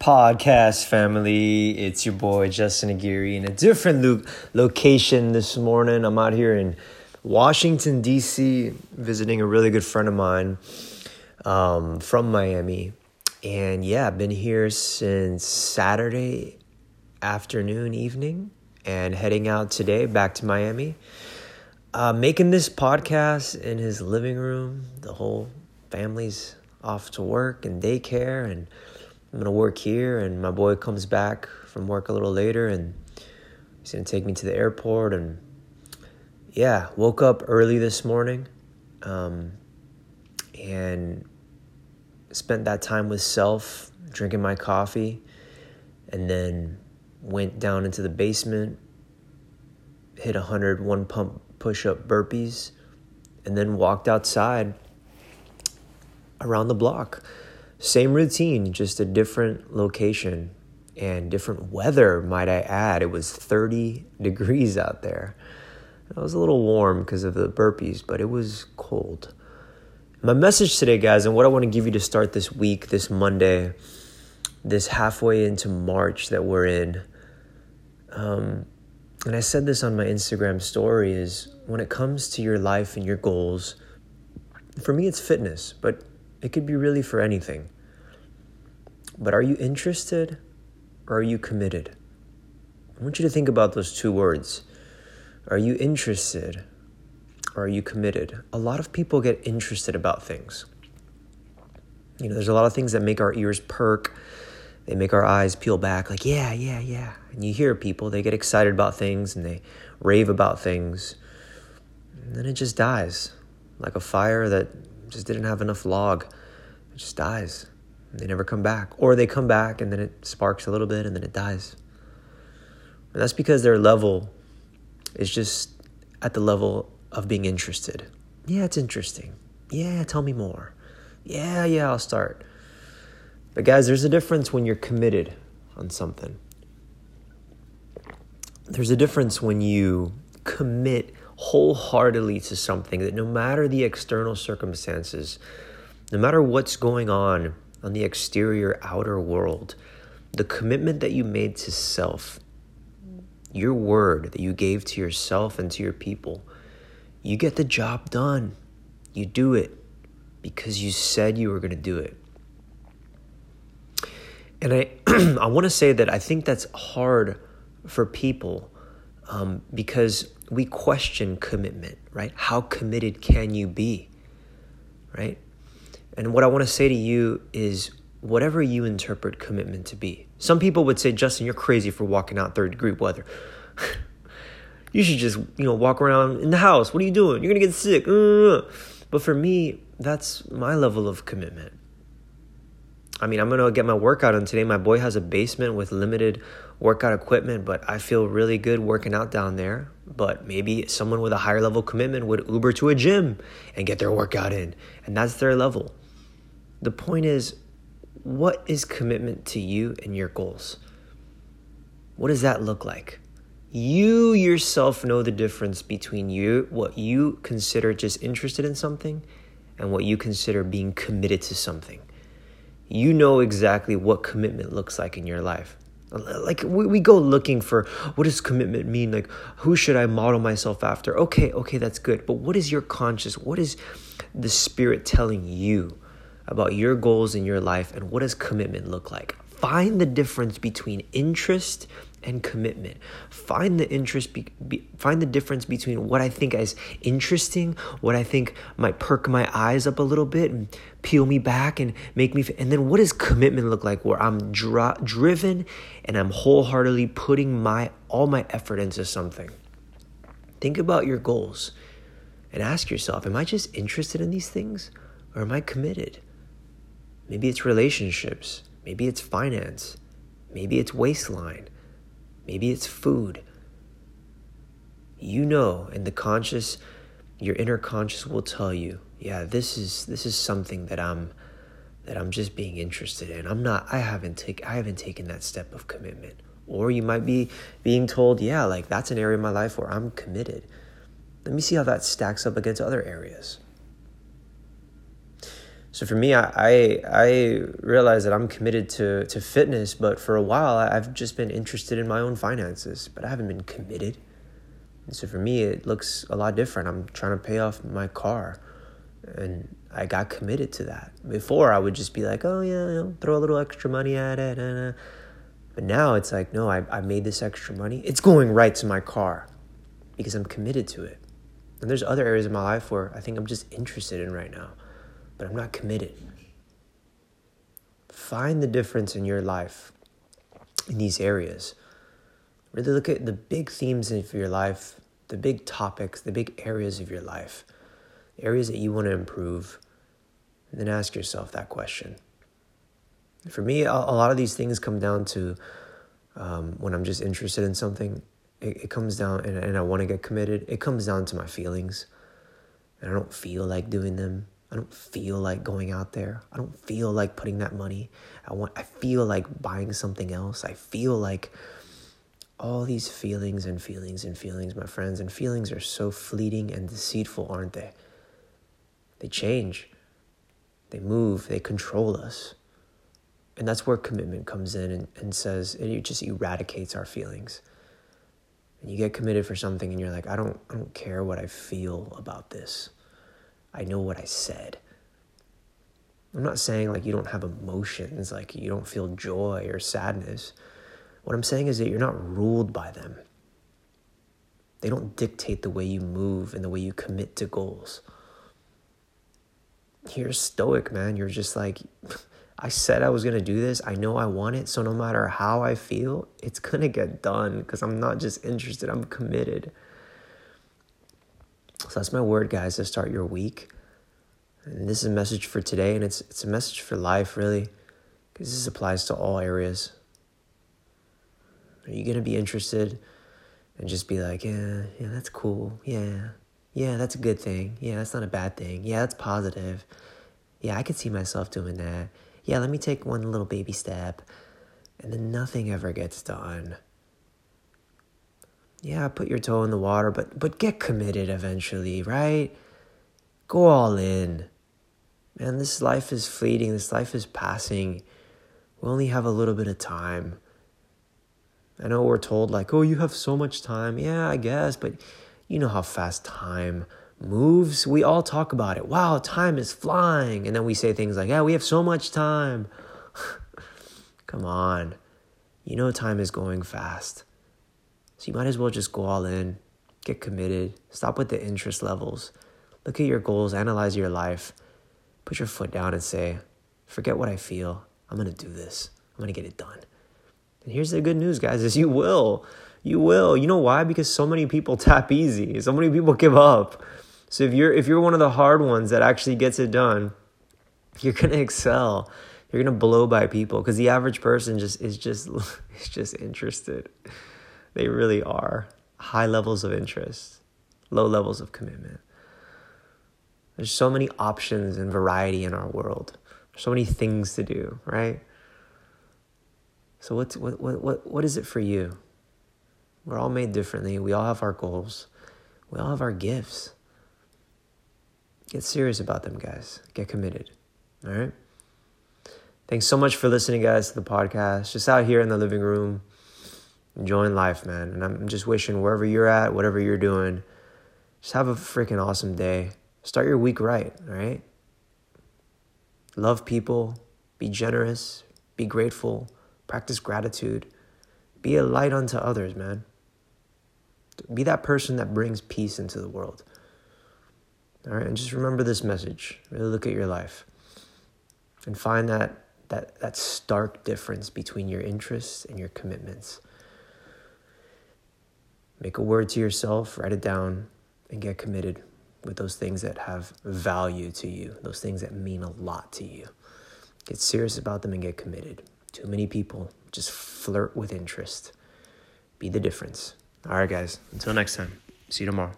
podcast family? It's your boy Justin Aguirre in a different lo- location this morning. I'm out here in Washington, D.C., visiting a really good friend of mine um, from Miami. And yeah, I've been here since Saturday afternoon, evening, and heading out today back to Miami. Uh, making this podcast in his living room. The whole family's off to work and daycare and I'm gonna work here, and my boy comes back from work a little later, and he's gonna take me to the airport. And yeah, woke up early this morning, um, and spent that time with self, drinking my coffee, and then went down into the basement, hit 100 one pump push up burpees, and then walked outside around the block same routine, just a different location and different weather, might I add. It was 30 degrees out there. It was a little warm because of the burpees, but it was cold. My message today, guys, and what I want to give you to start this week, this Monday, this halfway into March that we're in, um, and I said this on my Instagram story, is when it comes to your life and your goals, for me, it's fitness, but it could be really for anything. But are you interested or are you committed? I want you to think about those two words. Are you interested or are you committed? A lot of people get interested about things. You know, there's a lot of things that make our ears perk. They make our eyes peel back, like, yeah, yeah, yeah. And you hear people, they get excited about things and they rave about things. And then it just dies like a fire that just didn't have enough log it just dies. They never come back. Or they come back and then it sparks a little bit and then it dies. And that's because their level is just at the level of being interested. Yeah, it's interesting. Yeah, tell me more. Yeah, yeah, I'll start. But guys, there's a difference when you're committed on something. There's a difference when you commit wholeheartedly to something that no matter the external circumstances, no matter what's going on on the exterior outer world, the commitment that you made to self, your word that you gave to yourself and to your people, you get the job done. You do it because you said you were going to do it. And I, I want to say that I think that's hard for people um, because we question commitment, right? How committed can you be, right? And what I want to say to you is whatever you interpret commitment to be. Some people would say, Justin, you're crazy for walking out third degree weather. you should just, you know, walk around in the house. What are you doing? You're going to get sick. But for me, that's my level of commitment. I mean, I'm going to get my workout on today. My boy has a basement with limited workout equipment, but I feel really good working out down there. But maybe someone with a higher level commitment would Uber to a gym and get their workout in. And that's their level. The point is, what is commitment to you and your goals? What does that look like? You yourself know the difference between you, what you consider just interested in something, and what you consider being committed to something. You know exactly what commitment looks like in your life. Like we, we go looking for what does commitment mean? Like who should I model myself after? Okay, okay, that's good. But what is your conscious? What is the spirit telling you? about your goals in your life and what does commitment look like. Find the difference between interest and commitment. Find the interest be, be, find the difference between what I think is interesting, what I think might perk my eyes up a little bit and peel me back and make me and then what does commitment look like where I'm dri- driven and I'm wholeheartedly putting my all my effort into something. Think about your goals and ask yourself, am I just interested in these things or am I committed? Maybe it's relationships. Maybe it's finance. Maybe it's waistline. Maybe it's food. You know, and the conscious, your inner conscious will tell you, yeah, this is this is something that I'm that I'm just being interested in. I'm not I haven't take I haven't taken that step of commitment. Or you might be being told, yeah, like that's an area of my life where I'm committed. Let me see how that stacks up against other areas. So for me, I, I, I realize that I'm committed to, to fitness, but for a while I've just been interested in my own finances, but I haven't been committed. And so for me, it looks a lot different. I'm trying to pay off my car, and I got committed to that. Before, I would just be like, oh, yeah, you know, throw a little extra money at it. But now it's like, no, I, I made this extra money. It's going right to my car because I'm committed to it. And there's other areas of my life where I think I'm just interested in right now but I'm not committed. Find the difference in your life in these areas. Really look at the big themes of your life, the big topics, the big areas of your life, areas that you want to improve, and then ask yourself that question. For me, a, lot of these things come down to um, when I'm just interested in something, it, it comes down, and, and I want to get committed, it comes down to my feelings. And I don't feel like doing them. I don't feel like going out there. I don't feel like putting that money. I want I feel like buying something else. I feel like all these feelings and feelings and feelings, my friends, and feelings are so fleeting and deceitful, aren't they? They change. They move, they control us. And that's where commitment comes in and, and says it just eradicates our feelings. And you get committed for something and you're like, I don't I don't care what I feel about this. I know what I said. I'm not saying like you don't have emotions, like you don't feel joy or sadness. What I'm saying is that you're not ruled by them. They don't dictate the way you move and the way you commit to goals. You're stoic, man. You're just like, I said I was going to do this. I know I want it. So no matter how I feel, it's going to get done because I'm not just interested, I'm committed. So that's my word, guys, to start your week. And this is a message for today, and it's, it's a message for life, really, because this applies to all areas. Are you going to be interested and just be like, yeah, yeah, that's cool. Yeah, yeah, that's a good thing. Yeah, that's not a bad thing. Yeah, that's positive. Yeah, I could see myself doing that. Yeah, let me take one little baby step. And then nothing ever gets done yeah, put your toe in the water, but but get committed eventually, right? Go all in. Man, this life is fleeting, this life is passing. We only have a little bit of time. I know we're told like, "Oh, you have so much time." Yeah, I guess, but you know how fast time moves. We all talk about it. Wow, time is flying. And then we say things like, "Yeah, we have so much time." Come on. You know time is going fast. So you might as well just go all in, get committed, stop with the interest levels, look at your goals, analyze your life, put your foot down and say, forget what I feel. I'm going to do this. I'm going to get it done. And here's the good news, guys, is you will. You will. You know why? Because so many people tap easy. So many people give up. So if you're if you're one of the hard ones that actually gets it done, you're going to excel. You're going to blow by people because the average person just is just is just interested. They really are. High levels of interest, low levels of commitment. There's so many options and variety in our world. There's so many things to do, right? So what's what what what what is it for you? We're all made differently. We all have our goals. We all have our gifts. Get serious about them, guys. Get committed. All right? Thanks so much for listening, guys, to the podcast. Just out here in the living room enjoying life, man. And I'm just wishing wherever you're at, whatever you're doing, just have a freaking awesome day. Start your week right, all right? Love people, be generous, be grateful, practice gratitude, be a light unto others, man. Be that person that brings peace into the world. All right, and just remember this message. Really look at your life and find that that that stark difference between your interests and your commitments. Make a word to yourself, write it down, and get committed with those things that have value to you, those things that mean a lot to you. Get serious about them and get committed. Too many people just flirt with interest. Be the difference. All right, guys. Until next time. See you tomorrow.